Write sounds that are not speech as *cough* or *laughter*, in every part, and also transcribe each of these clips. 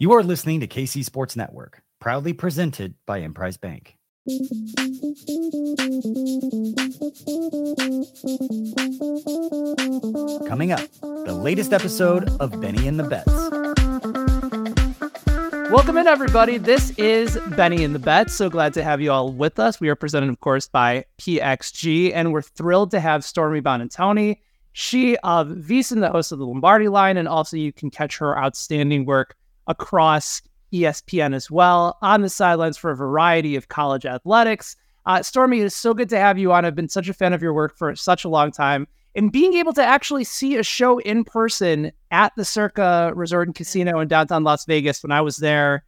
You are listening to KC Sports Network, proudly presented by Emprise Bank. Coming up, the latest episode of Benny and the Bets. Welcome in, everybody. This is Benny and the Bets. So glad to have you all with us. We are presented, of course, by PXG, and we're thrilled to have Stormy Buonantony. She uh, of VSiN, the host of the Lombardi line, and also you can catch her outstanding work across ESPN as well on the sidelines for a variety of college athletics. Uh, Stormy, it is so good to have you on. I've been such a fan of your work for such a long time. And being able to actually see a show in person at the Circa Resort and Casino in downtown Las Vegas when I was there,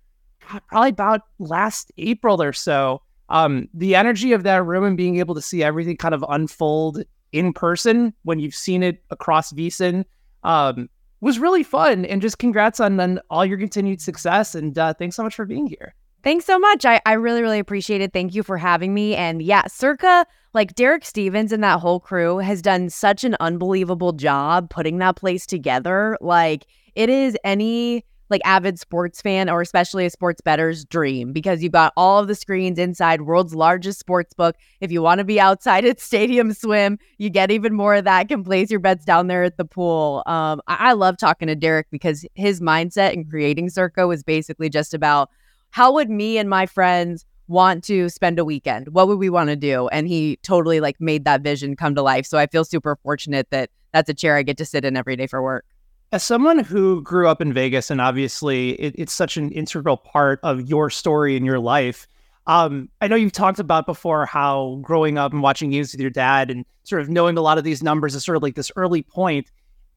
God, probably about last April or so. Um, the energy of that room and being able to see everything kind of unfold in person when you've seen it across VSiN um, was really fun. And just congrats on, on all your continued success. And uh, thanks so much for being here. Thanks so much. I, I really, really appreciate it. Thank you for having me. And yeah, Circa, like Derek Stevens and that whole crew has done such an unbelievable job putting that place together. Like it is any like avid sports fan or especially a sports bettor's dream because you've got all of the screens inside world's largest sports book. If you want to be outside at Stadium Swim, you get even more of that. Can place your bets down there at the pool. Um, I-, I love talking to Derek because his mindset in creating Circa was basically just about how would me and my friends want to spend a weekend? What would we want to do? And he totally like made that vision come to life. So I feel super fortunate that that's a chair I get to sit in every day for work. As someone who grew up in Vegas, and obviously it, it's such an integral part of your story and your life, um, I know you've talked about before how growing up and watching games with your dad and sort of knowing a lot of these numbers is sort of like this early point.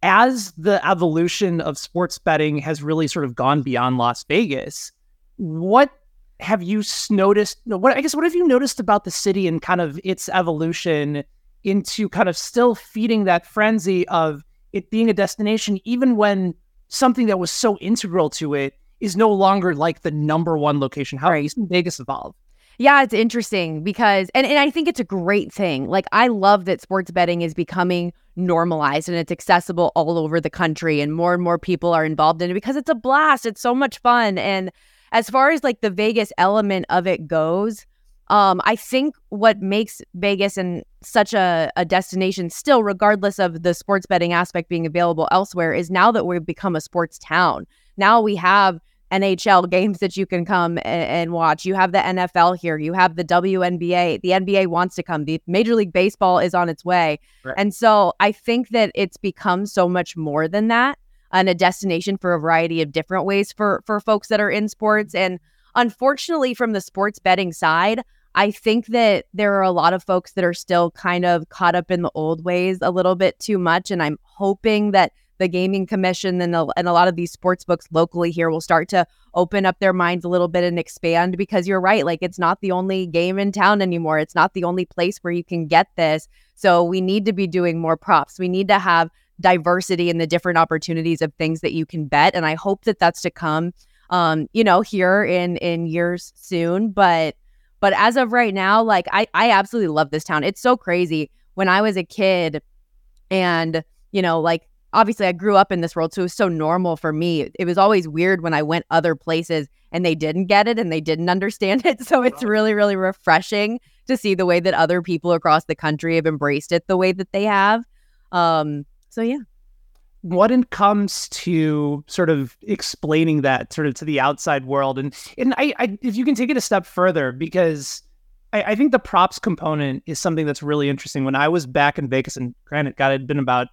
As the evolution of sports betting has really sort of gone beyond Las Vegas, what have you noticed? What I guess what have you noticed about the city and kind of its evolution into kind of still feeding that frenzy of it being a destination, even when something that was so integral to it is no longer like the number one location. How right. Vegas evolve? Yeah, it's interesting because, and, and I think it's a great thing. Like, I love that sports betting is becoming normalized and it's accessible all over the country, and more and more people are involved in it because it's a blast. It's so much fun. And as far as like the Vegas element of it goes, um, I think what makes Vegas and such a, a destination still, regardless of the sports betting aspect being available elsewhere, is now that we've become a sports town. Now we have NHL games that you can come and, and, watch. You have the NFL here. You have the WNBA. The NBA wants to come. The Major League Baseball is on its way. Right. And so I think that it's become so much more than that and a destination for a variety of different ways for for folks that are in sports. And unfortunately, from the sports betting side, I think that there are a lot of folks that are still kind of caught up in the old ways a little bit too much. And I'm hoping that the gaming commission and, the, and a lot of these sports books locally here will start to open up their minds a little bit and expand because you're right like it's not the only game in town anymore it's not the only place where you can get this so we need to be doing more props we need to have diversity and the different opportunities of things that you can bet. And I hope that that's to come, um, you know, here in in years soon. But but as of right now, like I I absolutely love this town. It's so crazy. When I was a kid, and you know, like obviously I grew up in this world, so it was so normal for me. It was always weird when I went other places and they didn't get it and they didn't understand it. *laughs* So it's really, really refreshing to see the way that other people across the country have embraced it the way that they have. Um, so yeah. What it comes to sort of explaining that sort of to the outside world, and and I, I if you can take it a step further, because I, I think the props component is something that's really interesting. When I was back in Vegas, and granted, God, it had been about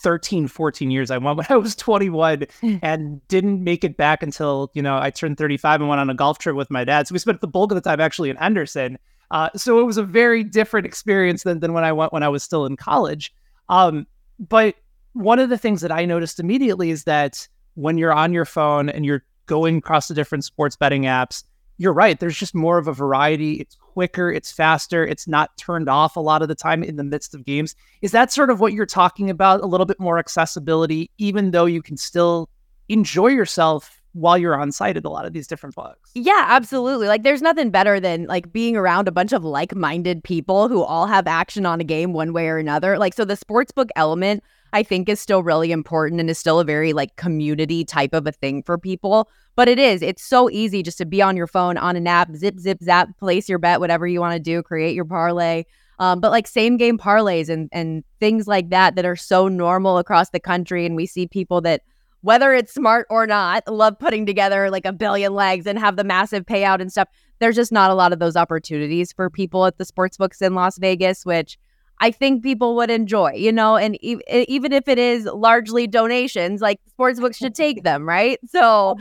13, 14 years. I went *laughs* when I was 21 and didn't make it back until, you know, I turned 35 and went on a golf trip with my dad. So we spent the bulk of the time actually in Henderson. Uh, so it was a very different experience than, than when I went when I was still in college. Um, but one of the things that I noticed immediately is that when you're on your phone and you're going across the different sports betting apps, you're right. There's just more of a variety. It's quicker, it's faster, it's not turned off a lot of the time in the midst of games. Is that sort of what you're talking about? A little bit more accessibility, even though you can still enjoy yourself while you're on site at a lot of these different books. Yeah, absolutely. Like there's nothing better than like being around a bunch of like-minded people who all have action on a game one way or another. Like so the sports book element I think is still really important and is still a very like community type of a thing for people. But it is, it's so easy just to be on your phone on an app, zip, zip, zap, place your bet, whatever you want to do, create your parlay. Um, but like same game parlays and and things like that that are so normal across the country, and we see people that whether it's smart or not, love putting together like a billion legs and have the massive payout and stuff. There's just not a lot of those opportunities for people at the sports books in Las Vegas, which I think people would enjoy, you know, and e- even if it is largely donations, like sportsbooks should take *laughs* them, right? So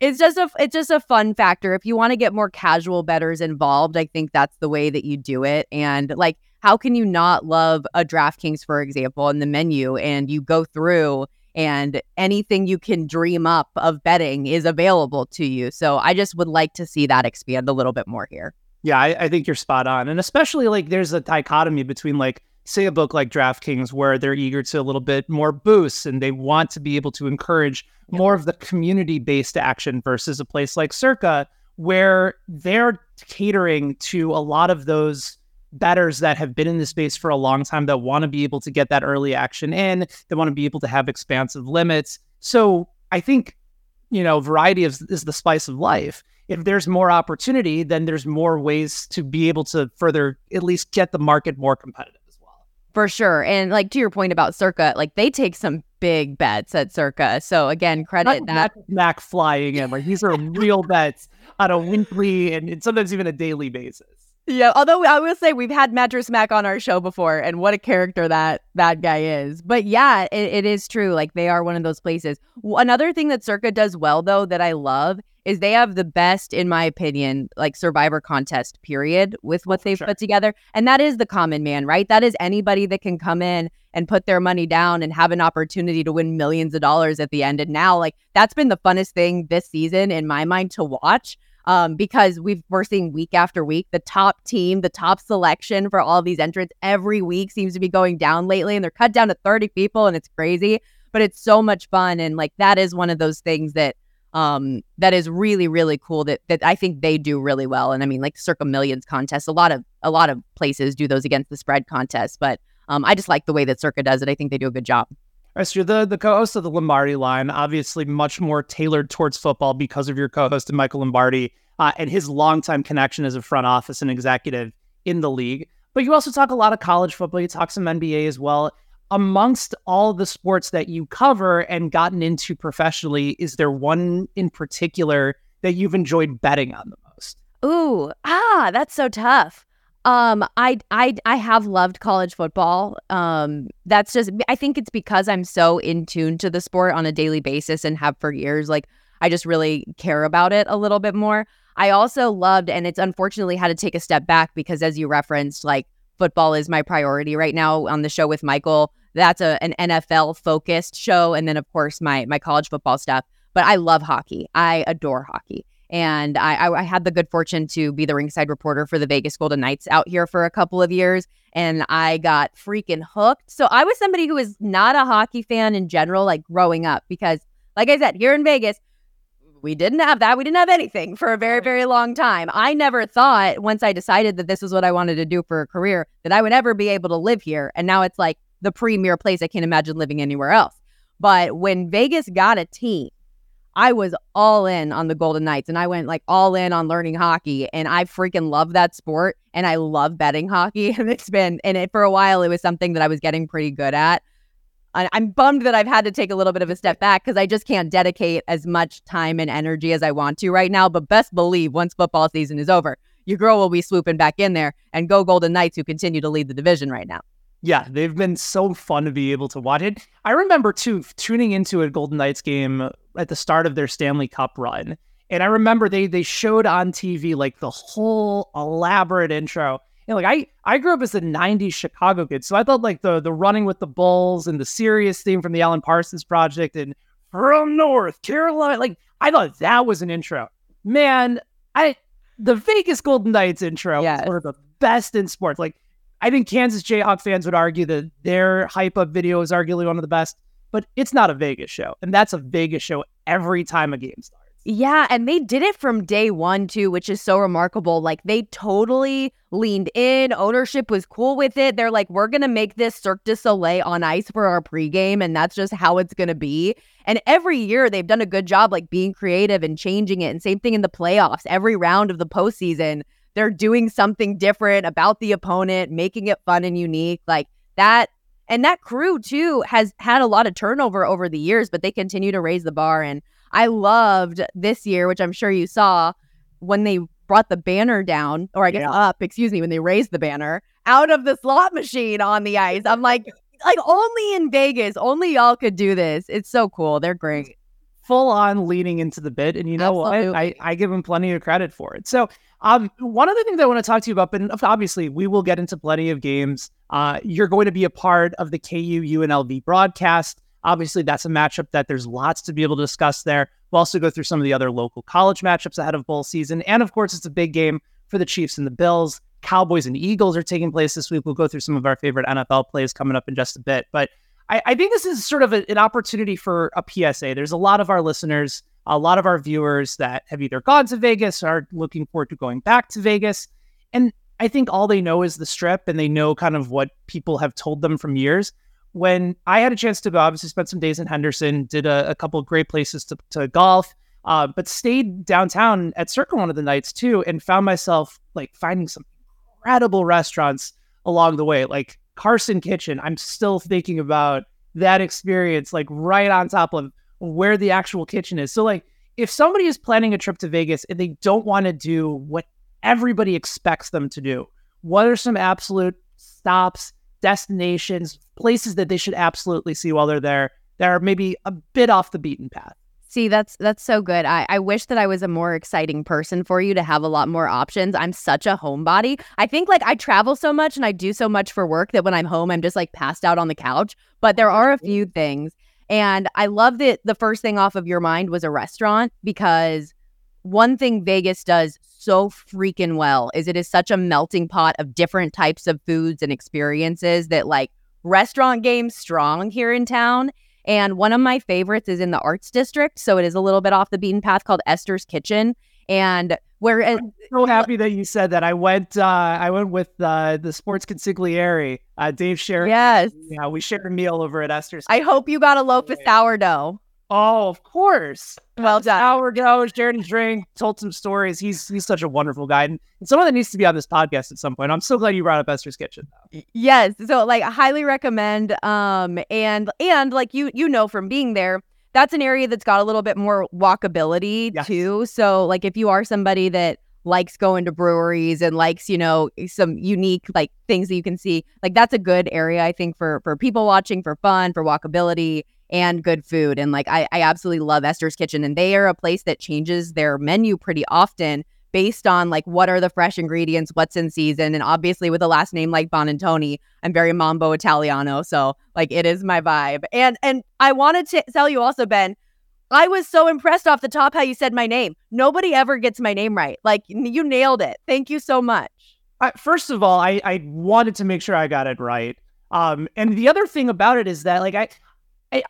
it's just a it's just a fun factor. If you want to get more casual betters involved, I think that's the way that you do it. And like, how can you not love a DraftKings, for example, in the menu, and you go through and anything you can dream up of betting is available to you. So I just would like to see that expand a little bit more here. Yeah, I, I think you're spot on. And especially like there's a dichotomy between like, say, a book like DraftKings where they're eager to a little bit more boosts and they want to be able to encourage yep. more of the community based action versus a place like Circa where they're catering to a lot of those betters that have been in the space for a long time that want to be able to get that early action in, they want to be able to have expansive limits. So I think, you know, variety is, is the spice of life. If there's more opportunity, then there's more ways to be able to further at least get the market more competitive as well. For sure. And like to your point about Circa, like they take some big bets at Circa. So again, credit Not that Mac flying in. Like these are real bets on a weekly and sometimes even a daily basis. Yeah, although I will say we've had Mattress Mac on our show before, and what a character that that guy is. But yeah, it, it is true. Like they are one of those places. Another thing that Circa does well, though, that I love is they have the best, in my opinion, like Survivor contest period with what oh, they've sure. put together, and that is the common man, right? That is anybody that can come in and put their money down and have an opportunity to win millions of dollars at the end. And now, like that's been the funnest thing this season in my mind to watch um, because we've we're seeing week after week the top team, the top selection for all these entrants every week seems to be going down lately, and they're cut down to 30 people, and it's crazy. But it's so much fun, and like that is one of those things that um that is really really cool that that I think they do really well. And I mean, like Circa Millions contest, a lot of a lot of places do those against the spread contests, but um, I just like the way that Circa does it. I think they do a good job. Esther, the, the co-host of the Lombardi line, obviously much more tailored towards football because of your co-host Michael Lombardi uh, and his longtime connection as a front office and executive in the league. But you also talk a lot of college football. You talk some NBA as well. Amongst all the sports that you cover and gotten into professionally, is there one in particular that you've enjoyed betting on the most? Ooh, ah, that's so tough. Um, I I I have loved college football. Um, that's just I think it's because I'm so in tune to the sport on a daily basis and have for years. Like I just really care about it a little bit more. I also loved, and it's unfortunately had to take a step back because as you referenced, like football is my priority right now on the show with Michael. That's a an NFL focused show, and then of course my my college football stuff. But I love hockey. I adore hockey. And I, I, had the good fortune to be the ringside reporter for the Vegas Golden Knights out here for a couple of years. And I got freaking hooked. So I was somebody who was not a hockey fan in general, like growing up, because, like I said, here in Vegas, we didn't have that. We didn't have anything for a very, very long time. I never thought, once I decided that this was what I wanted to do for a career, that I would ever be able to live here. And now it's like the premier place. I can't imagine living anywhere else. But when Vegas got a team, I was all in on the Golden Knights and I went like all in on learning hockey and I freaking love that sport and I love betting hockey *laughs* and it's been and it, for a while it was something that I was getting pretty good at. I, I'm bummed that I've had to take a little bit of a step back because I just can't dedicate as much time and energy as I want to right now. But best believe once football season is over, your girl will be swooping back in there and go Golden Knights who continue to lead the division right now. Yeah, they've been so fun to be able to watch it. I remember too tuning into a Golden Knights game at the start of their Stanley Cup run. And I remember they they showed on TV like the whole elaborate intro. And like I I grew up as a 90s Chicago kid. So I thought like the the running with the bulls and the Sirius theme from the Alan Parsons project and from North Carolina. Like I thought that was an intro. Man, I the Vegas Golden Knights intro yes. were the best in sports. Like I think Kansas Jayhawk fans would argue that their hype up video is arguably one of the best, but it's not a Vegas show. And that's a Vegas show every time a game starts. Yeah, and they did it from day one too, which is so remarkable. Like they totally leaned in. Ownership was cool with it. They're like, we're gonna make this Cirque du Soleil on ice for our pregame, and that's just how it's gonna be. And every year they've done a good job, like being creative and changing it. And same thing in the playoffs. Every round of the postseason, they're doing something different about the opponent, making it fun and unique. Like that and that crew too has had a lot of turnover over the years, but they continue to raise the bar and I loved this year, which I'm sure you saw when they brought the banner down, or I guess yeah. up, excuse me, when they raised the banner out of the slot machine on the ice. I'm like, like only in Vegas, only y'all could do this. It's so cool. They're great. Full on leaning into the bit. And you know Absolutely. what? I, I give them plenty of credit for it. So um, one other thing that I want to talk to you about, but obviously we will get into plenty of games. Uh, you're going to be a part of the KU UNLV broadcast. Obviously, that's a matchup that there's lots to be able to discuss there. We'll also go through some of the other local college matchups ahead of bowl season. And of course, it's a big game for the Chiefs and the Bills. Cowboys and Eagles are taking place this week. We'll go through some of our favorite NFL plays coming up in just a bit. But I, I think this is sort of a, an opportunity for a PSA. There's a lot of our listeners, a lot of our viewers that have either gone to Vegas or are looking forward to going back to Vegas. And I think all they know is the strip and they know kind of what people have told them from years when I had a chance to go, obviously spent some days in Henderson, did a, a couple of great places to, to golf, uh, but stayed downtown at Circa one of the nights too, and found myself like finding some incredible restaurants along the way, like Carson Kitchen. I'm still thinking about that experience, like right on top of where the actual kitchen is. So, like, if somebody is planning a trip to Vegas and they don't want to do what everybody expects them to do, what are some absolute stops? destinations, places that they should absolutely see while they're there that are maybe a bit off the beaten path. See, that's that's so good. I, I wish that I was a more exciting person for you to have a lot more options. I'm such a homebody. I think like I travel so much and I do so much for work that when I'm home, I'm just like passed out on the couch. But there are a few things. And I love that the first thing off of your mind was a restaurant because one thing Vegas does so freaking well is it is such a melting pot of different types of foods and experiences that like restaurant game strong here in town. And one of my favorites is in the arts district. So it is a little bit off the beaten path called Esther's Kitchen. And where I'm so happy that you said that. I went uh I went with uh the sports consigliere, uh Dave shared. Yes. Yeah, we shared a meal over at Esther's. I hope you got a loaf of sourdough. Oh, of course. Well done. Goes, shared a drink, told some stories. He's he's such a wonderful guy. And someone that needs to be on this podcast at some point. I'm so glad you brought up Esther's Kitchen. Though. Yes. So like I highly recommend. Um and and like you you know from being there, that's an area that's got a little bit more walkability yes. too. So like if you are somebody that likes going to breweries and likes you know some unique like things that you can see like that's a good area i think for for people watching for fun for walkability and good food. And like, I, I absolutely love Esther's Kitchen. And they are a place that changes their menu pretty often based on like what are the fresh ingredients, what's in season. And obviously, with a last name like Buonantony, I'm very Mambo Italiano. So like, it is my vibe. And and I wanted to tell you also, Ben. I was so impressed off the top how you said my name. Nobody ever gets my name right. Like you nailed it. Thank you so much. First of all, I, I wanted to make sure I got it right. Um, and the other thing about it is that like I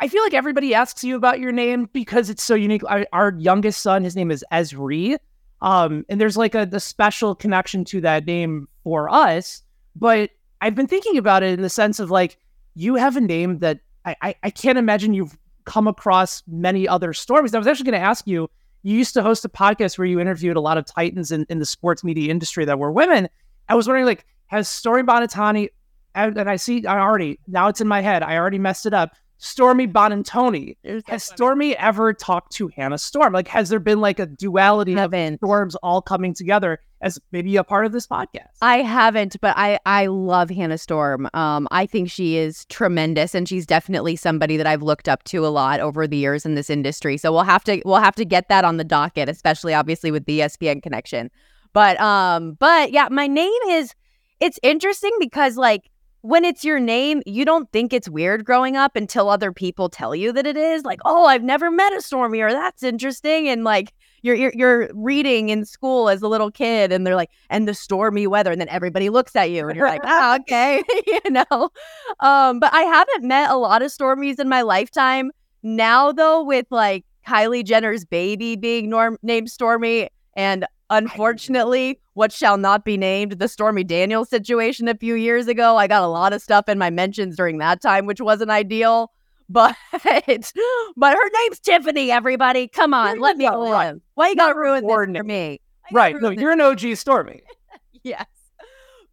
I, feel like everybody asks you about your name because it's so unique. Our, youngest son, his name is Esri. Um, and there's like a special connection to that name for us. But I've been thinking about it in the sense of like you have a name that I, I, I can't imagine you've come across many other stories. I was actually going to ask you. You used to host a podcast where you interviewed a lot of titans in, in the sports media industry that were women. I was wondering, like, has Stormy Bonatoni, and, and I see, I already now it's in my head. I already messed it up. Stormy Buonantony. Has Stormy ever talked to Hannah Storm? Like, has there been like a duality of storms all coming together as maybe a part of this podcast? I haven't, but I I love Hannah Storm. Um, I think she is tremendous, and she's definitely somebody that I've looked up to a lot over the years in this industry. So we'll have to we'll have to get that on the docket, especially obviously with the ESPN connection. But um, but yeah, my name is. It's interesting because like when it's your name, you don't think it's weird growing up until other people tell you that it is. Like, oh, I've never met a Stormy, or that's interesting. And like you're, you're you're reading in school as a little kid, and they're like, and the stormy weather, and then everybody looks at you, and you're like, oh, *laughs* okay, *laughs* you know. Um, but I haven't met a lot of Stormies in my lifetime. Now though, with like Kylie Jenner's baby being norm- named Stormy, and unfortunately, what shall not be named, the Stormy Daniels situation a few years ago. I got a lot of stuff in my mentions during that time, which wasn't ideal. *laughs* But but her name's Tiffany. Everybody, come on, let me live. Why you gotta ruin this for me? Right? No, you're an OG Stormy. *laughs* yes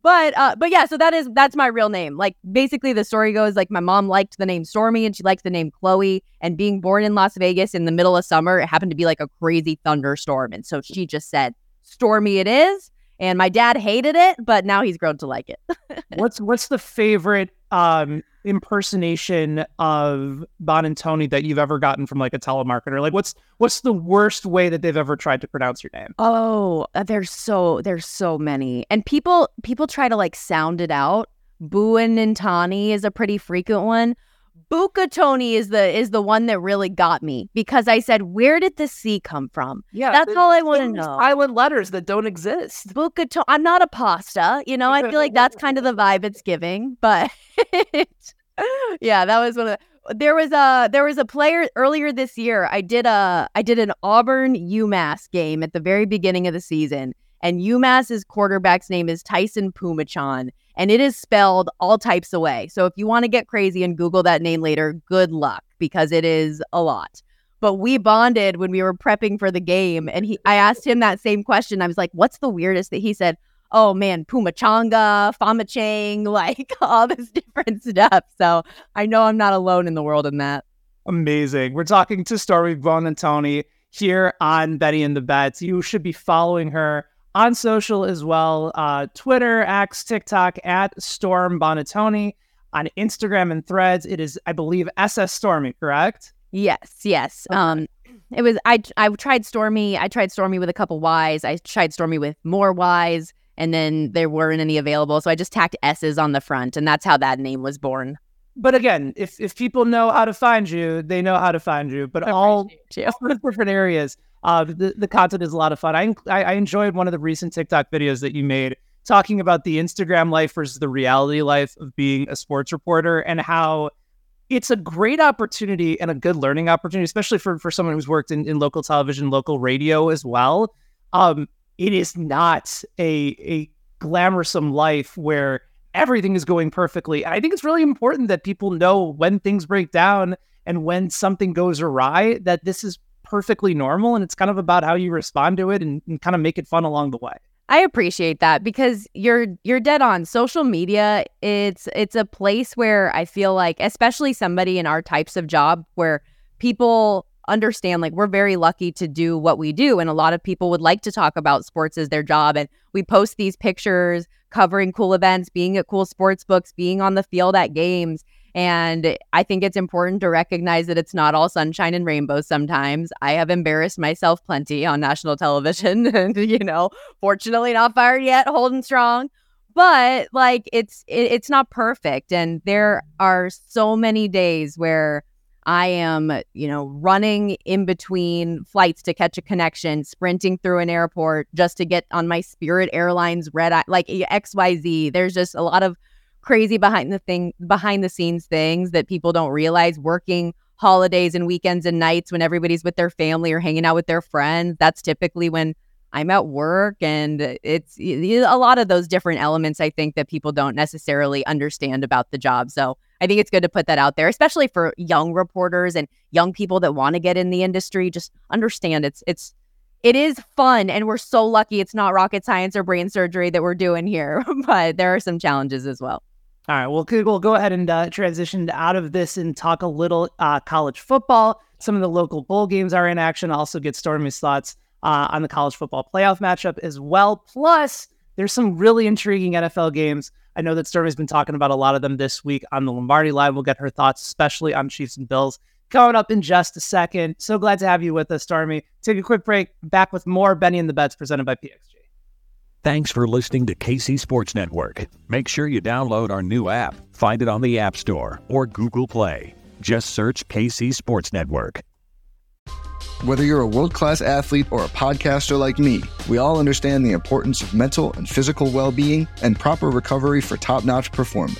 but uh but yeah so that is that's my real name like basically the story goes like my mom liked the name stormy and she liked the name chloe and being born in las vegas in the middle of summer it happened to be like a crazy thunderstorm and so she just said stormy it is and my dad hated it but now he's grown to like it *laughs* what's what's the favorite um impersonation of Bon and Tony that you've ever gotten from like a telemarketer? Like what's what's the worst way that they've ever tried to pronounce your name? Oh, uh, there's so there's so many. And people people try to like sound it out. Booin and Tani is a pretty frequent one. Buka Tony is the is the one that really got me because I said, "Where did the C come from?" Yeah, that's all I want to know. Island letters that don't exist. Buka Tony. I'm not a pasta, you know. I feel like that's kind of the vibe it's giving, but *laughs* yeah, that was one of the, there was a there was a player earlier this year. I did a I did an Auburn UMass game at the very beginning of the season, and UMass's quarterback's name is Tyson Phommachanh, and it is spelled all types of way. So if you want to get crazy and Google that name later, good luck because it is a lot. But we bonded when we were prepping for the game, and he I asked him that same question. I was like, "What's the weirdest that he said?" oh man, Pumachanga, Famachang, *laughs* like all this different *laughs* stuff. So I know I'm not alone in the world in that. Amazing. We're talking to Stormy Buonantony here on Benny and the Bets. You should be following her on social as well uh, Twitter, X, TikTok at Storm Buonantony. On Instagram and threads, it is, I believe, SS Stormy, correct? Yes, yes. Okay. Um, it was I I tried Stormy. I tried Stormy with a couple Y's. I tried Stormy with more Y's and then there weren't any available. So I just tacked S's on the front, and that's how that name was born. But again, if if people know how to find you, they know how to find you. But all, all different areas, uh, the the content is a lot of fun. I, I enjoyed one of the recent TikTok videos that you made talking about the Instagram life versus the reality life of being a sports reporter and how it's a great opportunity and a good learning opportunity, especially for, for someone who's worked in, in local television, local radio as well. Um, it is not a a glamorsome life where everything is going perfectly. And I think it's really important that people know when things break down and when something goes awry that this is perfectly normal and it's kind of about how you respond to it and, and kind of make it fun along the way. I appreciate that because you're you're dead on. Social media, it's it's a place where I feel like especially somebody in our types of job where people understand like we're very lucky to do what we do and a lot of people would like to talk about sports as their job and we post these pictures covering cool events being at cool sports books being on the field at games and i think it's important to recognize that it's not all sunshine and rainbows sometimes. I have embarrassed myself plenty on national television *laughs* and you know fortunately not fired yet holding strong. But like it's it, it's not perfect. And there are so many days where I am, you know, running in between flights to catch a connection, sprinting through an airport just to get on my Spirit Airlines red eye, like XYZ. There's just a lot of crazy behind the thing, behind the scenes things that people don't realize. Working holidays and weekends and nights when everybody's with their family or hanging out with their friends. That's typically when I'm at work. And it's a lot of those different elements, I think, that people don't necessarily understand about the job. So, I think it's good to put that out there, especially for young reporters and young people that want to get in the industry. Just understand it's it's it is fun and we're so lucky it's not rocket science or brain surgery that we're doing here, *laughs* but there are some challenges as well. All right, well, we'll go ahead and uh, transition out of this and talk a little uh, college football. Some of the local bowl games are in action. Also get Stormy's thoughts uh, on the college football playoff matchup as well. Plus, there's some really intriguing NFL games. I know that Stormy's been talking about a lot of them this week on the Lombardi Line. We'll get her thoughts, especially on Chiefs and Bills, coming up in just a second. So glad to have you with us, Stormy. Take a quick break. Back with more Benny and the Bets presented by PXG. Thanks for listening to KC Sports Network. Make sure you download our new app. Find it on the App Store or Google Play. Just search KC Sports Network. Whether you're a world class athlete or a podcaster like me, we all understand the importance of mental and physical well being and proper recovery for top notch performance.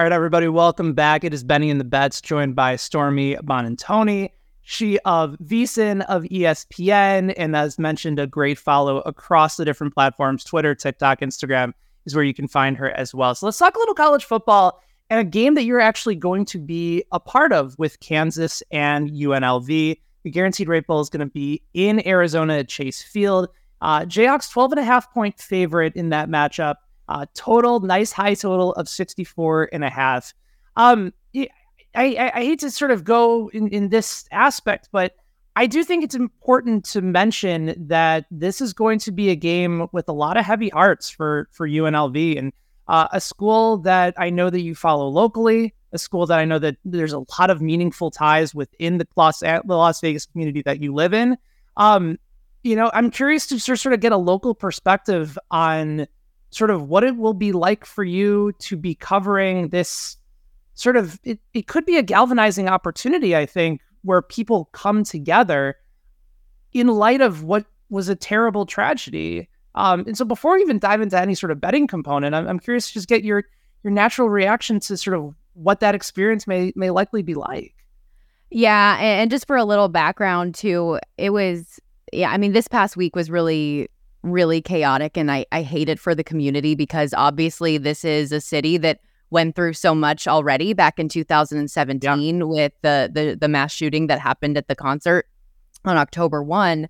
All right, everybody, welcome back. It is Benny and the Bets, joined by Stormy Buonantony. She of VSiN of ESPN, and as mentioned, a great follow across the different platforms Twitter, TikTok, Instagram is where you can find her as well. So let's talk a little college football and a game that you're actually going to be a part of with Kansas and UNLV. The Guaranteed Rate Bowl is going to be in Arizona at Chase Field. Uh, Jayhawks 12 and a half point favorite in that matchup. Uh, total, nice high total of 64 and a half. Um, I, I, I hate to sort of go in, in this aspect, but I do think it's important to mention that this is going to be a game with a lot of heavy hearts for for UNLV and uh, a school that I know that you follow locally, a school that I know that there's a lot of meaningful ties within the Las, the Las Vegas community that you live in. Um, you know, I'm curious to sort of get a local perspective on sort of what it will be like for you to be covering this sort of it, it could be a galvanizing opportunity i think where people come together in light of what was a terrible tragedy. Um, and so before we even dive into any sort of betting component I'm, I'm curious to just get your your natural reaction to sort of what that experience may may likely be like. Yeah and just for a little background too it was yeah i mean this past week was really really chaotic and I, I hate it for the community because obviously this is a city that went through so much already back in 2017 yeah. with the, the the mass shooting that happened at the concert on October 1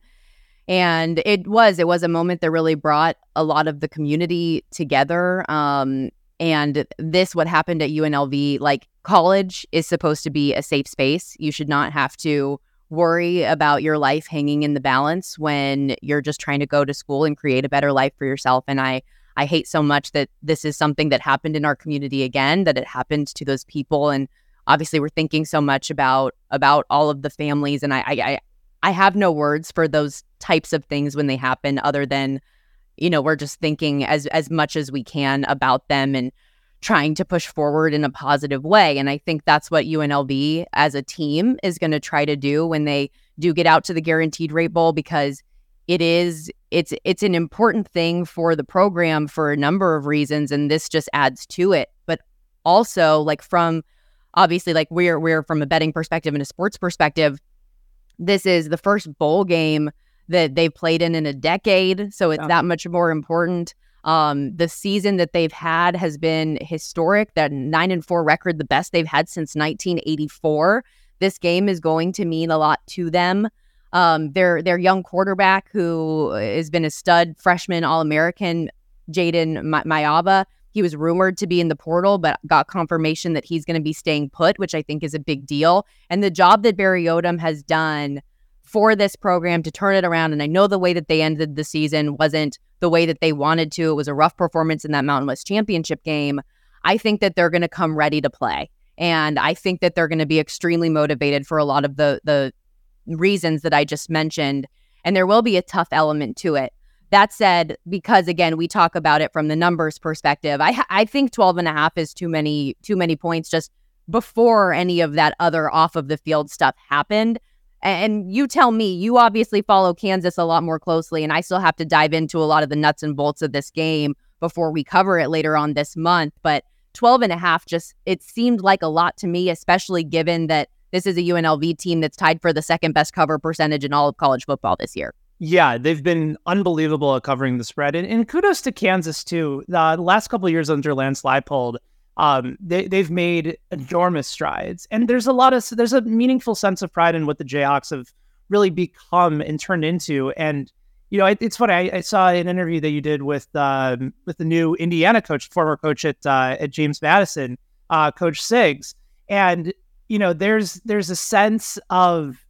and it was it was a moment that really brought a lot of the community together um, and this what happened at UNLV like college is supposed to be a safe space you should not have to worry about your life hanging in the balance when you're just trying to go to school and create a better life for yourself. And I, I hate so much that this is something that happened in our community again, that it happened to those people. And obviously we're thinking so much about about all of the families. And I I I have no words for those types of things when they happen other than, you know, we're just thinking as as much as we can about them and trying to push forward in a positive way. And I think that's what UNLV as a team is going to try to do when they do get out to the guaranteed rate bowl because it is it's it's an important thing for the program for a number of reasons and this just adds to it. But also like from obviously like we're we're from a betting perspective and a sports perspective, this is the first bowl game that they've played in in a decade, so it's that much more important. Um, the season that they've had has been historic. That nine and four record, the best they've had since 1984. This game is going to mean a lot to them. Um, their their young quarterback, who has been a stud freshman All American, Jayden Maiava. He was rumored to be in the portal, but got confirmation that he's going to be staying put, which I think is a big deal. And the job that Barry Odom has done for this program to turn it around. And I know the way that they ended the season wasn't the way that they wanted to. It was a rough performance in that Mountain West Championship game. I think that they're going to come ready to play. And I think that they're going to be extremely motivated for a lot of the the reasons that I just mentioned. And there will be a tough element to it. That said, because again, we talk about it from the numbers perspective, I I think 12 and a half is too many too many points just before any of that other off of the field stuff happened. And you tell me, you obviously follow Kansas a lot more closely, and I still have to dive into a lot of the nuts and bolts of this game before we cover it later on this month. But 12 and a half just, it seemed like a lot to me, especially given that this is a UNLV team that's tied for the second best cover percentage in all of college football this year. Yeah, they've been unbelievable at covering the spread, and, and kudos to Kansas too. The last couple years under Lance Leipold, um, they they've made enormous strides, and there's a lot of there's a meaningful sense of pride in what the Jayhawks have really become and turned into. And you know, it, it's funny. I, I, saw an interview that you did with um, with the new Indiana coach, former coach at uh, at James Madison, uh, Coach Sigs, and you know, there's there's a sense of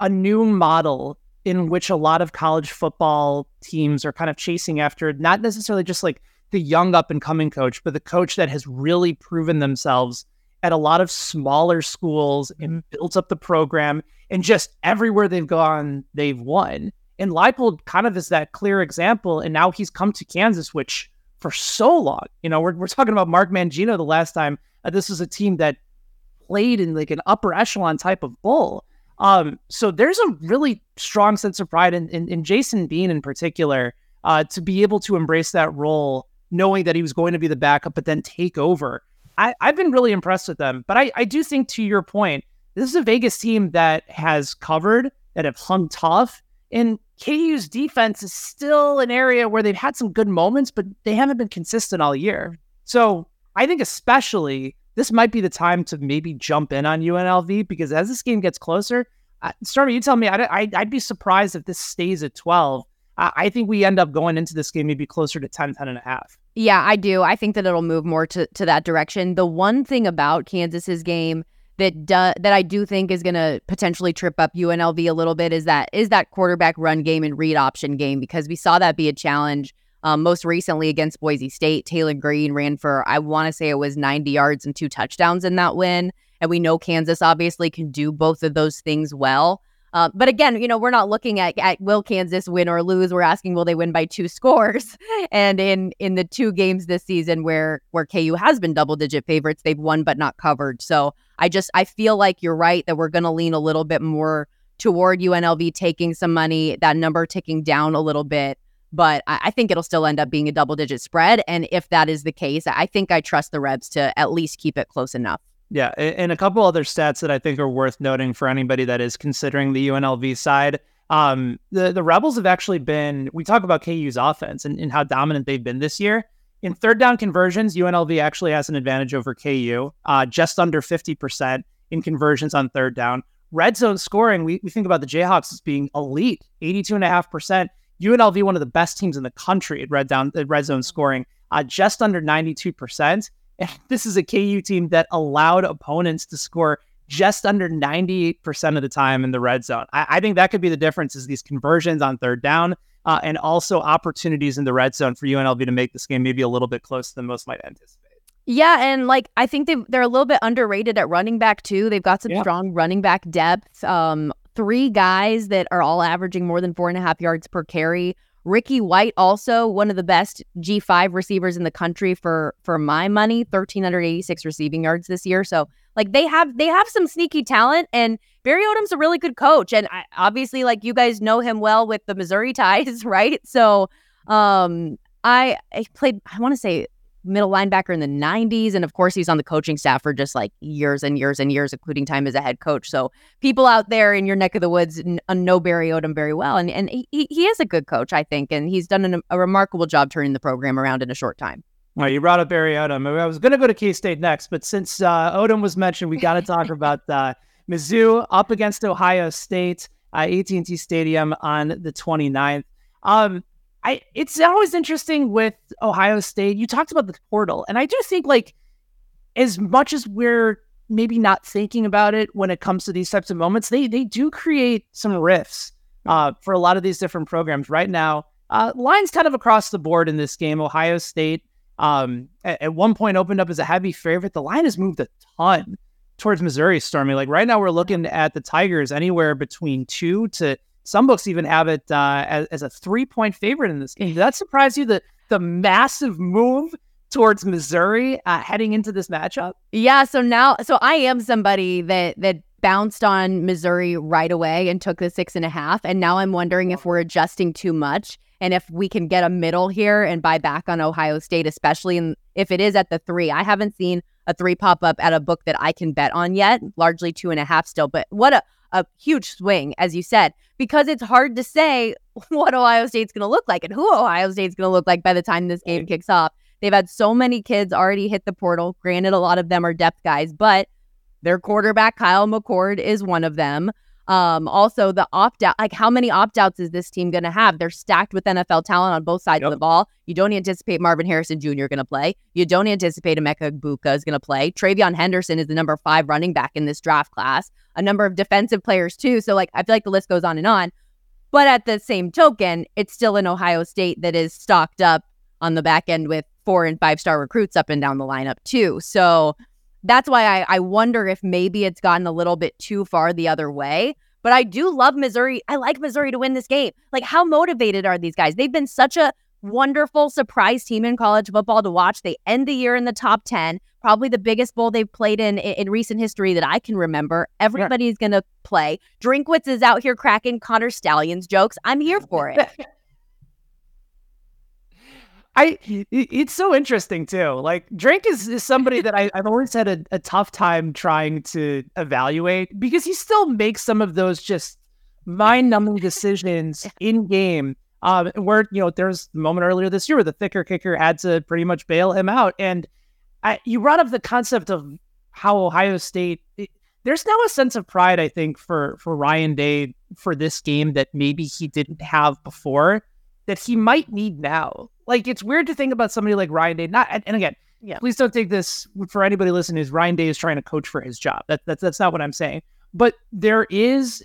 a new model in which a lot of college football teams are kind of chasing after, not necessarily just like the young up and coming coach, but the coach that has really proven themselves at a lot of smaller schools and mm-hmm. built up the program. And just everywhere they've gone, they've won. And Leipold kind of is that clear example. And now he's come to Kansas, which for so long, you know, we're, we're talking about Mark Mangino the last time. Uh, this was a team that played in like an upper echelon type of bowl. Um, so there's a really strong sense of pride in, in, in Jason Bean in particular uh, to be able to embrace that role, knowing that he was going to be the backup, but then take over. I, have been really impressed with them. But I, I do think, to your point, this is a Vegas team that has covered, that have hung tough. And KU's defense is still an area where they've had some good moments, but they haven't been consistent all year. So I think, especially this might be the time to maybe jump in on UNLV because as this game gets closer, uh, Stormy, you tell me, I'd, I'd, I'd, be surprised if this stays at 12. I think we end up going into this game maybe closer to 10, 10 and a half. Yeah, I do. I think that it'll move more to, to that direction. The one thing about Kansas's game that do, that I do think is going to potentially trip up UNLV a little bit is that is that quarterback run game and read option game because we saw that be a challenge um, most recently against Boise State, Taylen Green ran for, I want to say it was 90 yards and two touchdowns in that win. And we know Kansas obviously can do both of those things well. Uh, but again, you know, we're not looking at, at will Kansas win or lose. We're asking will they win by two *laughs* scores. And in in the two games this season where where KU has been double digit favorites, they've won but not covered. So I just I feel like you're right that we're going to lean a little bit more toward UNLV taking some money, that number ticking down a little bit but I, I, think it'll still end up being a double digit spread. And if that is the case, I think I trust the Rebs to at least keep it close enough. Yeah. And a couple other stats that I think are worth noting for anybody that is considering the UNLV side. Um, the, the Rebels have actually been, we talk about KU's offense and, and how dominant they've been this year. In third down conversions, UNLV actually has an advantage over KU, uh, just under 50% in conversions on third down. Red zone scoring, we, we think about the Jayhawks as being elite, 82.5%. UNLV, one of the best teams in the country at red down at red zone scoring, uh, just under 92%. And this is a KU team that allowed opponents to score just under 98% of the time in the red zone. I, I think that could be the difference is these conversions on third down uh, and also opportunities in the red zone for UNLV to make this game maybe a little bit closer than most might anticipate. Yeah, and like I think they they're a little bit underrated at running back too. They've got some yeah. strong running back depth. Um, three guys that are all averaging more than four and a half yards per carry. Ricky White, also one of the best G5 receivers in the country for for my money, 1386 receiving yards this year. So like they have they have some sneaky talent and Barry Odom's a really good coach and I, obviously like you guys know him well with the Missouri *laughs* ties, right? So um I I played I want to say middle linebacker in the 90s. And of course, he's on the coaching staff for just like years and years and years, including time as a head coach. So people out there in your neck of the woods n- uh, know Barry Odom very well. And, and he, he is a good coach, I think. And he's done an, a remarkable job turning the program around in a short time. All right, you brought up Barry Odom. I was going to go to K State next, but since uh, Odom was mentioned, we got to talk *laughs* about uh, Mizzou up against Ohio State, uh, AT&T Stadium on the 29th. Um, I it's always interesting with Ohio State. You talked about the portal, and I do think like as much as we're maybe not thinking about it when it comes to these types of moments, they they do create some rifts uh, for a lot of these different programs. Right now, uh, lines kind of across the board in this game. Ohio State um, at, at one point opened up as a heavy favorite. The line has moved a ton towards Missouri, Stormy. Like right now, we're looking at the Tigers anywhere between two to some books even have it uh, as, as, a three point favorite in this game. Did that surprise you? The the massive move towards Missouri uh, heading into this matchup. Yeah. So now, so I am somebody that that bounced on Missouri right away and took the six and a half, and now I'm wondering if we're adjusting too much and if we can get a middle here and buy back on Ohio State, especially in, if it is at the three. I haven't seen a three pop up at a book that I can bet on yet. Largely two and a half still, but what a a huge swing, as you said, because it's hard to say *laughs* what Ohio State's going to look like and who Ohio State's going to look like by the time this game kicks off. They've had so many kids already hit the portal. Granted, a lot of them are depth guys, but their quarterback, Kyle McCord, is one of them. Um, also the opt out, like how many opt outs is this team going to have? They're stacked with NFL talent on both sides yep. of the ball. You don't anticipate Marvin Harrison Jr. going to play. You don't anticipate Emeka Egbuka is going to play. TreVeyon Henderson is the number five running back in this draft class. A number of defensive players too. So like I feel like the list goes on and on. But at the same token, it's still an Ohio State that is stocked up on the back end with four and five star recruits up and down the lineup too. So that's why I, I wonder if maybe it's gotten a little bit too far the other way. But I do love Missouri. I like Missouri to win this game. Like, how motivated are these guys? They've been such a wonderful surprise team in college football to watch. They end the year in the top 10, probably the biggest bowl they've played in in, recent history that I can remember. Everybody's yeah. going to play. Drinkwitz is out here cracking Connor Stalions jokes. I'm here for it. *laughs* I it's so interesting too. Like Drake is, is somebody that I, have always had a, a tough time trying to evaluate because he still makes some of those just mind-numbing decisions *laughs* in game. Um, where you know there's a moment earlier this year where the thicker kicker had to pretty much bail him out, and I, you brought up the concept of how Ohio State. It, there's now a sense of pride, I think, for for Ryan Day for this game that maybe he didn't have before, that he might need now like it's weird to think about somebody like Ryan Day. Not and again, yeah. Please don't take this for anybody listening. Is Ryan Day is trying to coach for his job? That, that's that's not what I'm saying. But there is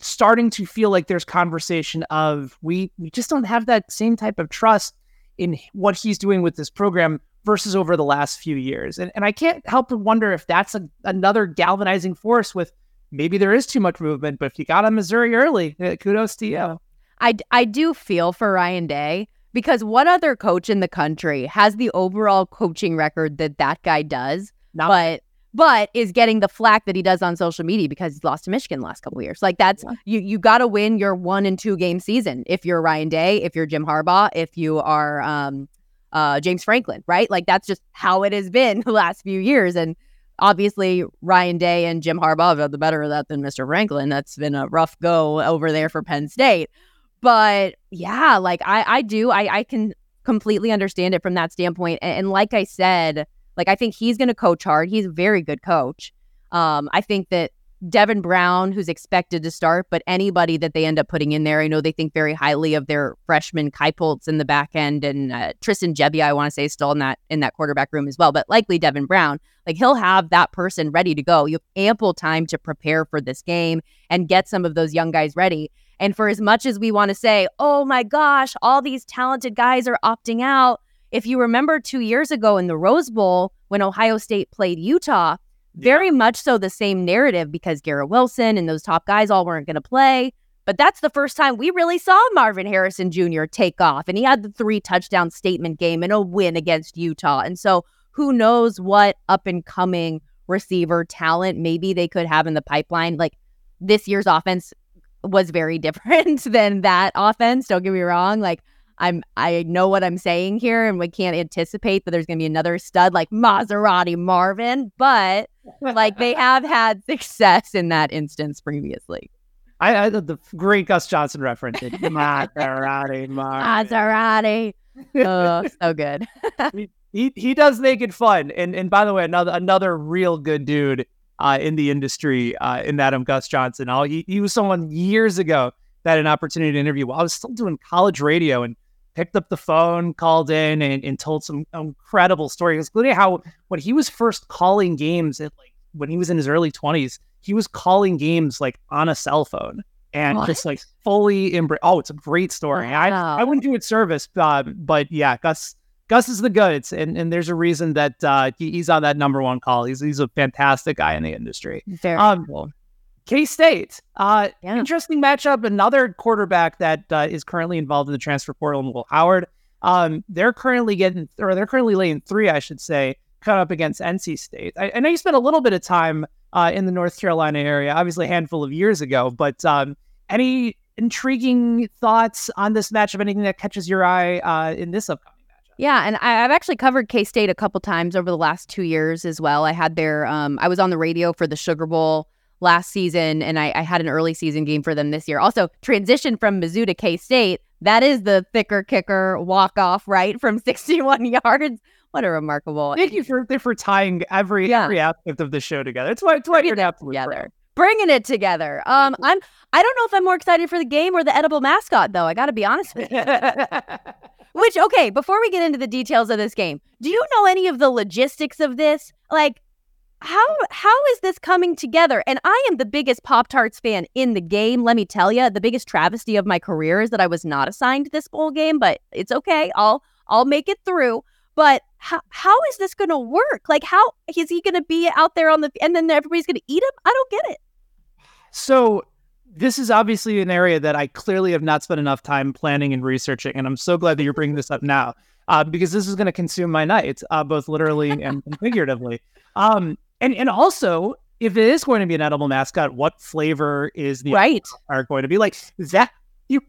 starting to feel like there's conversation of we we just don't have that same type of trust in what he's doing with this program versus over the last few years. And and I can't help but wonder if that's a, another galvanizing force with maybe there is too much movement, but if you got on Missouri early, eh, kudos to you. I, I do feel for Ryan Day because what other coach in the country has the overall coaching record that that guy does? Not but but is getting the flack that he does on social media because he's lost to Michigan the last couple years. Like that's yeah. you you got to win your one and two game season if you're Ryan Day, if you're Jim Harbaugh, if you are um uh James Franklin, right? Like that's just how it has been *laughs* the last few years and obviously Ryan Day and Jim Harbaugh have had the better of that than Mr. Franklin. That's been a rough go over there for Penn State. But yeah, like I I do I I can completely understand it from that standpoint. And, and like I said, like I think he's going to coach hard. He's a very good coach. Um, I think that Devin Brown, who's expected to start, but anybody that they end up putting in there, I know they think very highly of their freshman Kienholz in the back end and uh, Tristan Gebbia, I want to say, is still in that in that quarterback room as well. But likely Devin Brown, like he'll have that person ready to go. You have ample time to prepare for this game and get some of those young guys ready. And for as much as we want to say, oh my gosh, all these talented guys are opting out, if you remember two years ago in the Rose Bowl when Ohio State played Utah, very yeah. much so the same narrative because Garrett Wilson and those top guys all weren't going to play. But that's the first time we really saw Marvin Harrison Jr. take off. And he had the three touchdown statement game and a win against Utah. And so who knows what up and coming receiver talent maybe they could have in the pipeline. Like this year's offense was very different *laughs* than that offense. Don't get me wrong. Like I'm I know what I'm saying here and we can't anticipate that there's gonna be another stud like Maserati Marvin, but like they *laughs* have had success in that instance previously. I, I the great Gus Johnson reference. Maserati *laughs* Marvin. Maserati. Oh, so good. he, he he does make it fun. And and by the way, another another real good dude uh, in the industry uh, in Adam Gus Johnson. Oh, he, he was someone years ago that had an opportunity to interview while I was still doing college radio and picked up the phone, called in, and, and told some incredible stories, including how when he was first calling games at like when he was in his early 20s, he was calling games like on a cell phone and what? just like fully embrace. Oh, it's a great story. Wow. I, I wouldn't do it service, uh, but yeah, Gus Gus is the goods, and, and there's a reason that uh, he, he's on that number one call. He's he's a fantastic guy in the industry. Very um, cool. K State, uh, yeah. interesting matchup. Another quarterback that uh, is currently involved in the transfer portal, Will Howard. Um, they're currently getting, or they're currently laying three, I should say, cut up against NC State. I, I know you spent a little bit of time uh, in the North Carolina area, obviously a handful of years ago, but um, any intriguing thoughts on this matchup? Anything that catches your eye uh, in this upcoming? Yeah, and I, have actually covered K State a couple times over the last two years as well. I had their, um, I was on the radio for the Sugar Bowl last season, and I, I had an early season game for them this year. Also, transition from Mizzou to K State. That is the thicker kicker walk off, right? From *laughs* 61 yards. What a remarkable. Thank you for for tying every Yeah. every aspect of the show together. It's why it's why you're an absolute pro. together. Bringing it together. Um, I'm. I don't know if I'm more excited for the game or the edible mascot, though. I got to be honest with you. *laughs* Which, okay, before we get into the details of this game, do you know any of the logistics of this? Like, how how is this coming together? And I am the biggest Pop Tarts fan in the game. Let me tell you, the biggest travesty of my career is that I was not assigned this bowl game, but it's okay. I'll I'll make it through. But how how is this going to work? Like, how is he going to be out there on the and then everybody's going to eat him? I don't get it. So this is obviously an area that I clearly have not spent enough time planning and researching, and I'm so glad that you're bringing this up now, uh, because this is going to consume my night, uh, both literally and, and figuratively. Um, and and also, if it is going to be an edible mascot, what flavor is the Right. are going to be like that? You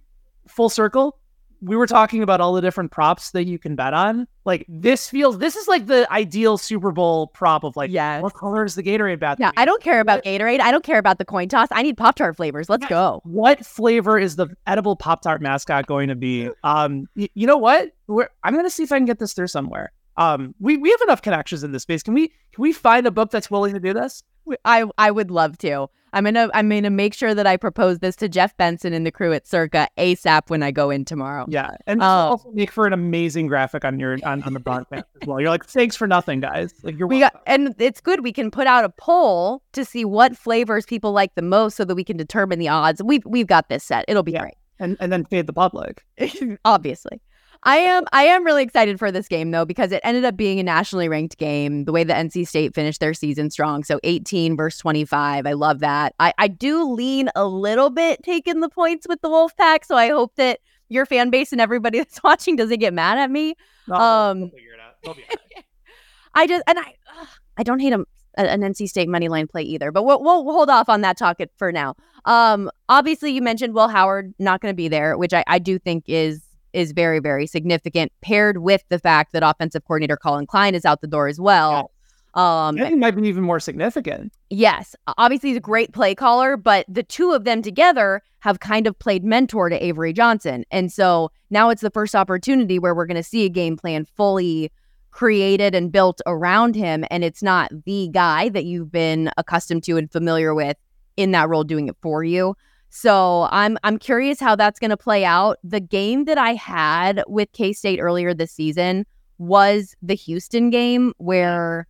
full circle. We were talking about all the different props that you can bet on. Like this feels, this is like the ideal Super Bowl prop of like, Yes. what color is the Gatorade bath? Yeah, I don't care about Gatorade. I don't care about the coin toss. I need Pop Tart flavors. Let's Yes. go. what flavor is the edible Pop Tart mascot going to be? Um, y- you know what? We're, I'm going to see if I can get this through somewhere. Um, we we have enough connections in this space. Can we can we find a book that's willing to do this? I I would love to. I'm gonna I'm gonna make sure that I propose this to Jeff Benson and the crew at Circa ASAP when I go in tomorrow. Yeah, and this will Oh. also make for an amazing graphic on your on, on the broadcast *laughs* as well. You're like, thanks for nothing, guys. Like you're We welcome. got and it's good. We can put out a poll to see what flavors people like the most, so that we can determine the odds. We've we've got this set. It'll be Yeah. great. and and then fade the public. *laughs* obviously. I am I am really excited for this game though because it ended up being a nationally ranked game. The way the NC State finished their season strong, so 18 versus 25. I love that. I I do lean a little bit taking the points with the Wolfpack, so I hope that your fan base and everybody *laughs* that's watching doesn't get mad at me. No, Um, we'll figure it out. They'll be all right. *laughs* I just and I ugh, I don't hate a, an NC State money line play either, but we'll, we'll hold off on that talk for now. Um, obviously you mentioned Will Howard not going to be there, which I, I do think is is very very significant, paired with the fact that offensive coordinator Collin Klein is out the door as well. Um, I think it might be even more significant. Yes, obviously he's a great play caller, but the two of them together have kind of played mentor to Avery Johnson. And so now it's the first opportunity where we're going to see a game plan fully created and built around him. And it's not the guy that you've been accustomed to and familiar with in that role doing it for you. So I'm I'm curious how that's going to play out. The game that I had with K State earlier this season was the Houston game where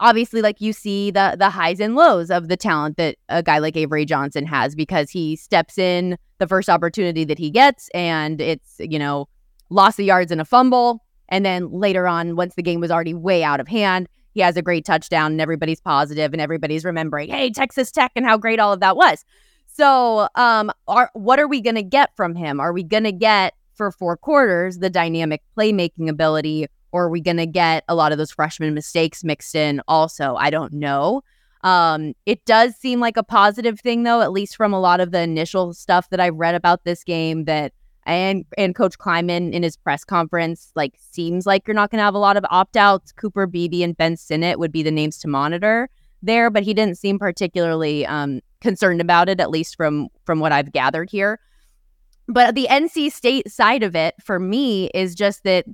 obviously like you see the the highs and lows of the talent that a guy like Avery Johnson has because he steps in the first opportunity that he gets and it's you know loss of yards and a fumble and then later on once the game was already way out of hand he has a great touchdown and everybody's positive and everybody's remembering hey Texas Tech and how great all of that was so um are what are we going to get from him? Are we going to get for four quarters the dynamic playmaking ability or are we going to get a lot of those freshman mistakes mixed in also? I don't know. Um it does seem like a positive thing though at least from a lot of the initial stuff that i've read about this game that and and coach Klieman in his press conference like seems like you're not going to have a lot of opt-outs. Cooper beebe and ben sinnott would be the names to monitor there but he didn't seem particularly um concerned about it at least from from what i've gathered here but the nc state side of it for me is just that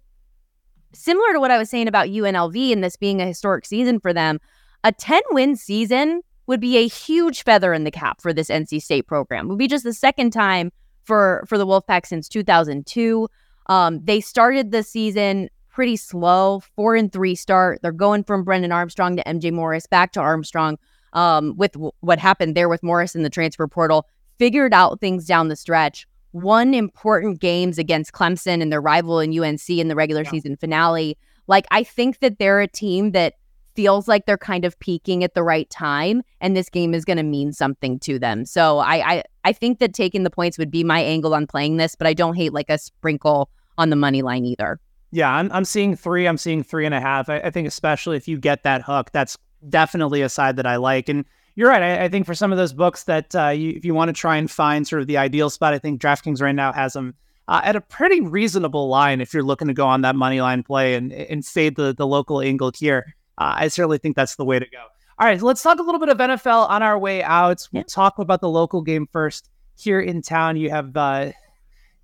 similar to what I was saying about UNLV and this being a historic season for them, a 10 win season would be a huge feather in the cap for this NC State program. It would be just the second time for for the Wolfpack since 2002. Um, they started the season pretty slow, four and three start. They're going from Brennan Armstrong to MJ Morris, back to Armstrong. Um, with w- what happened there with Morris in the transfer portal, figured out things down the stretch won important games against Clemson and their rival in UNC in the regular Yeah. season finale. Like, I think that they're a team that feels like they're kind of peaking at the right time, and this game is going to mean something to them. So I, I, I think that taking the points would be my angle on playing this, but I don't hate like a sprinkle on the money line either. Yeah, I'm I'm seeing three. I'm seeing three and a half. I, I think especially if you get that hook, that's definitely a side that I like. And you're right. I, I think for some of those books that uh, you, if you want to try and find sort of the ideal spot, I think DraftKings right now has them uh, at a pretty reasonable line if you're looking to go on that money line play and and fade the the local angle here. Uh, I certainly think that's the way to go. All right, let's talk a little bit of NFL on our way out. We'll Yeah. talk about the local game first here in town. You have uh,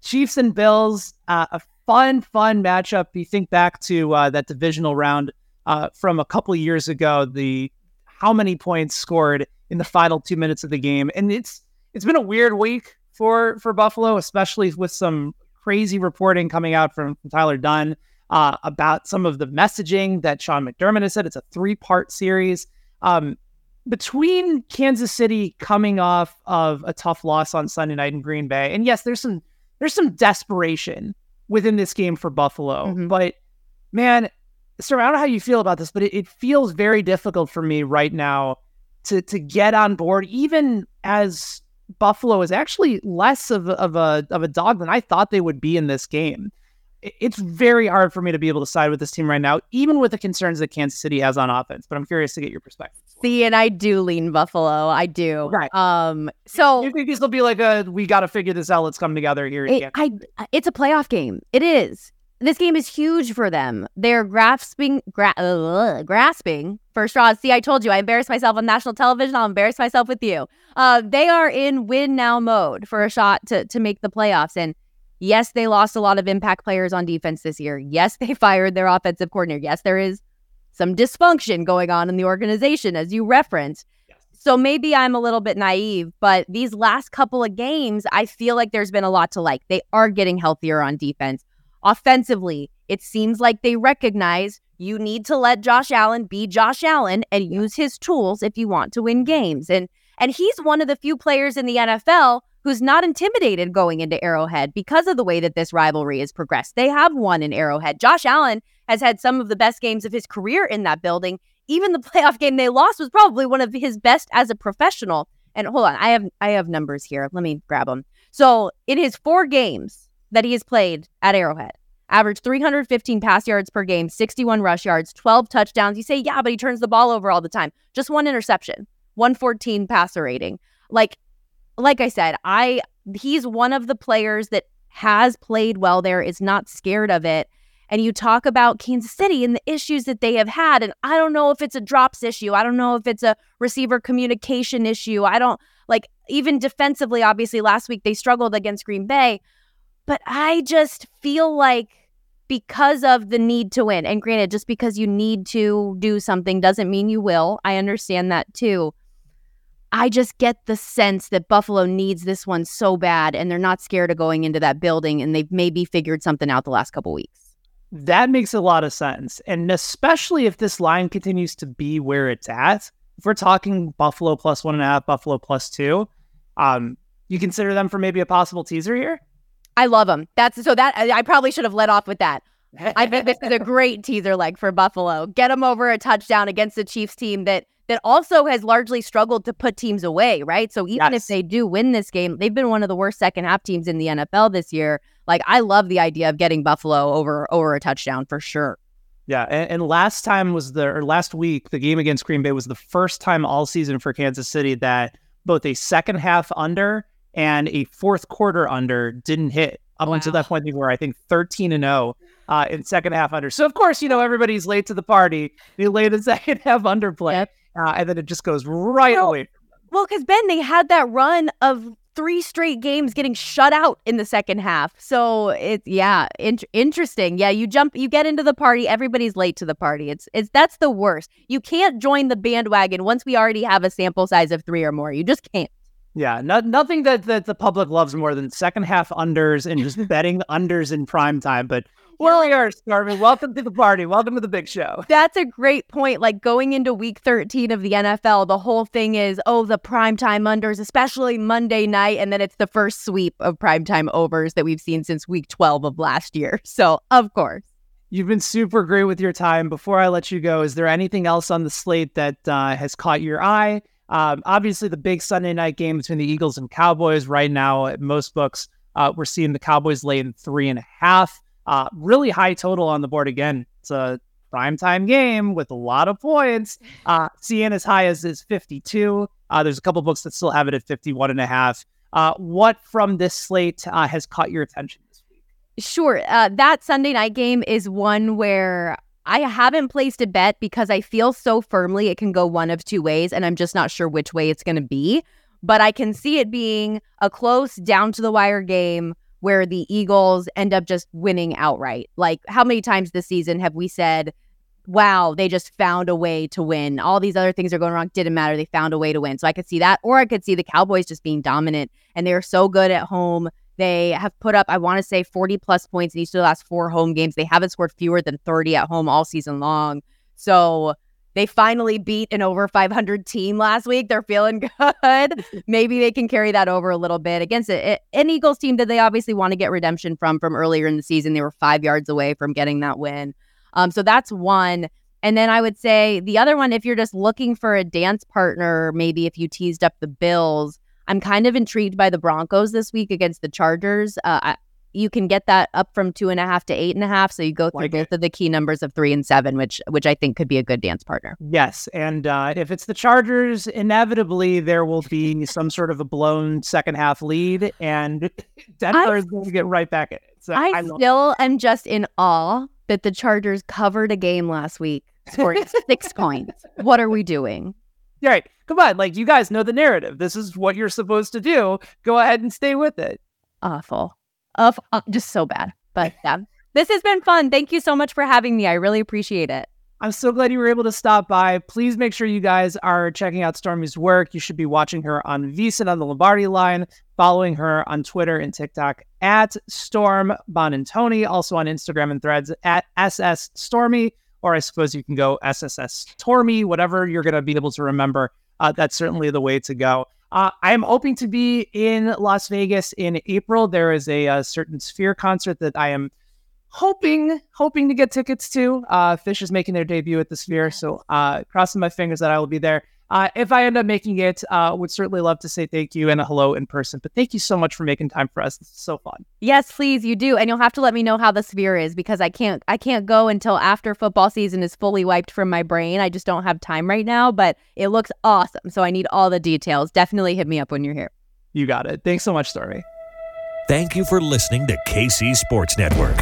Chiefs and Bills, uh, a fun, fun matchup. You think back to uh, that divisional round uh, from a couple of years ago, the how many points scored in the final two minutes of the game, and it's it's been a weird week for for Buffalo, especially with some crazy reporting coming out from, from Tyler Dunne uh, about some of the messaging that Sean McDermott has said. It's a three part series. Um, between Kansas City coming off of a tough loss on Sunday night in Green Bay, and yes, there's some there's some desperation within this game for Buffalo, Mhm. but man, sir, I don't know how you feel about this, but it, it feels very difficult for me right now to to get on board, even as Buffalo is actually less of a, of a of a dog than I thought they would be in this game. It's very hard for me to be able to side with this team right now, even with the concerns that Kansas City has on offense. But I'm curious to get your perspective. See, and I do lean Buffalo. I do. Right. Um. So You think this will be like a we got to figure this out? Let's come together here. it. I it's a playoff game. It is. This game is huge for them. They're grasping, gra- uh, grasping for straws. See, I told you, I embarrassed myself on national television. I'll embarrass myself with you. Uh, they are in win now mode for a shot to to make the playoffs. And yes, they lost a lot of impact players on defense this year. Yes, they *laughs* fired their offensive coordinator. Yes, there is some dysfunction going on in the organization, as you referenced. So maybe I'm a little bit naive, but these last couple of games, I feel like there's been a lot to like. They are getting healthier on defense. Offensively, it seems like they recognize you need to let Josh Allen be Josh Allen and use his tools if you want to win games. And and he's one of the few players in the NFL who's not intimidated going into Arrowhead because of the way that this rivalry has progressed. They have won in Arrowhead. Josh Allen has had some of the best games of his career in that building. Even the *laughs* playoff game they lost was probably one of his best as a professional. And hold on, I have I have numbers here. Let me grab them. So in his four games that he has played at Arrowhead, averaged 315 pass yards per game, 61 rush yards, 12 touchdowns. You say, yeah, but he turns the ball over all the time. Just one interception, 114 passer rating. Like, like I said, I he's one of the players that has played well there, is not scared of it. And you talk about Kansas City and the issues that they have had. And I don't know if it's a drops issue. I don't know if it's a receiver communication issue. I don't like even defensively, obviously, last week they struggled against Green Bay. But I just feel like because of the need to win, and granted, just because you need to do something doesn't mean you will. I understand that too. I just get the sense that Buffalo needs this one so bad, and they're not scared of going into that building, and they've maybe figured something out the last couple weeks. That makes a lot of sense. And especially if this line continues to be where it's at, if we're talking Buffalo plus one and a half, Buffalo plus two, um, you consider them for maybe a possible teaser here? I love them. That's so that I probably should have led off with that. I think this is a *laughs* great teaser leg for Buffalo. Get them over a touchdown against the Chiefs team that that also has largely struggled to put teams away, right? So even Yes. if they do win this game, they've been one of the worst second half teams in the NFL this year. Like I love the idea of getting Buffalo over over a touchdown for sure. Yeah, and, and last time was the or last week the game against Green Bay was the first time all season for Kansas City that both a second half under and a fourth quarter under didn't hit up until that point they were I think thirteen and zero uh, in second half under. So of course you know everybody's late to the party. They lay the *laughs* second half underplay, Yep. uh, and then it just goes right Well, away. Well, because Ben, they had that run of three straight games getting shut out in the second half. So it's yeah, in- interesting. Yeah, you jump, you get into the party. Everybody's late to the party. It's it's that's the worst. You can't join the bandwagon once we already have a sample size of three or more. You just can't. Yeah, no, nothing that, that the public loves more than second half unders and just *laughs* betting the unders in prime time. But well, we are, Scarman. Welcome to the party. Welcome to the big show. That's a great point. Like going into week 13 of the NFL, the whole thing is, oh, the primetime unders, especially Monday night. And then it's the first sweep of primetime overs that we've seen since week 12 of last year. *laughs* So, of course. You've been super great with your time. Before I let you go, is there anything else on the slate that uh, has caught your eye? Um, obviously, the big Sunday night game between the Eagles and Cowboys. Right now, at most books, uh, we're seeing the Cowboys lay in three and a half. Uh, really high total on the board again. It's a primetime game with a lot of points. Uh, seeing as high as is 52. Uh, there's a couple books that still have it at 51 and a half. Uh, what from this slate uh, has caught your attention this week? Sure. Uh, that Sunday night game is one where I haven't placed a bet because I feel so firmly it can go one of two ways, and I'm just not sure which way it's going to be. But I can see it being a close, down to the wire game where the Eagles end up just winning outright. Like, how many times this season have we said, wow, they just found a way to win? All these other things are going wrong. Didn't matter. They found a way to win. So I could see that. Or I could see the Cowboys just being dominant and they're so good at home they have put up, I want to say, 40 plus points in each of the last four home games. They haven't scored fewer than 30 at home all season long. So they finally beat an over 500 team last week. They're feeling *laughs* good. Maybe they can carry that over a little bit against. An Eagles team that they obviously want to get redemption from from earlier in the season. They were five yards away from getting that win. Um, so that's one. And then I would say the other one, if you're just looking for a dance partner, maybe if you teased up the Bills, I'm kind of intrigued by the Broncos this week against the Chargers. Uh, you can get that up from two and a half to eight and a half. So you go through like both it. of the key numbers of three and seven, which which I think could be a good dance partner. Yes, and uh, if it's the Chargers, inevitably there will be some sort of a blown second half lead, and *laughs* Denver I, is going to get right back at it. So I, I still am just in awe that the Chargers covered a game last week, scoring *laughs* six points. What are we doing? right. Come on, like you guys know the narrative. This is what you're supposed to do. Go ahead and stay with it. Awful. Of uh, just so bad. But yeah. This has been fun. Thank you so much for having me. I really appreciate it. I'm so glad you were able to stop by. Please make sure you guys are checking out Stormy's work. You should be watching her on VSiN on the Lombardi line, following her on Twitter and TikTok at Storm Buonantony, also on Instagram and threads at SS Stormy or I suppose you can go SSS Stormy, whatever you're going to be able to remember. Uh, that's certainly the way to go. Uh, I am hoping to be in Las Vegas in April. There is a, a, certain Sphere concert that I am hoping hoping to get tickets to. Uh, Phish is making their debut at the Sphere, so uh, crossing my fingers that I will be there. Uh, if I end up making it, uh, would certainly love to say thank you and a hello in person. But thank you so much for making time for us. This is so fun. Yes, please, you do, and you'll have to let me know how the sphere is because I can't I can't go until after football season is fully wiped from my brain. I just don't have time right now, but it looks awesome. So I need all the details. Definitely hit me up when you're here. You got it. Thanks so much, Stormy. Thank you for listening to KC Sports Network.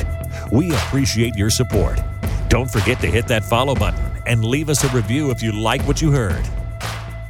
We appreciate your support. Don't forget to hit that follow button and leave us a review if you like what you heard.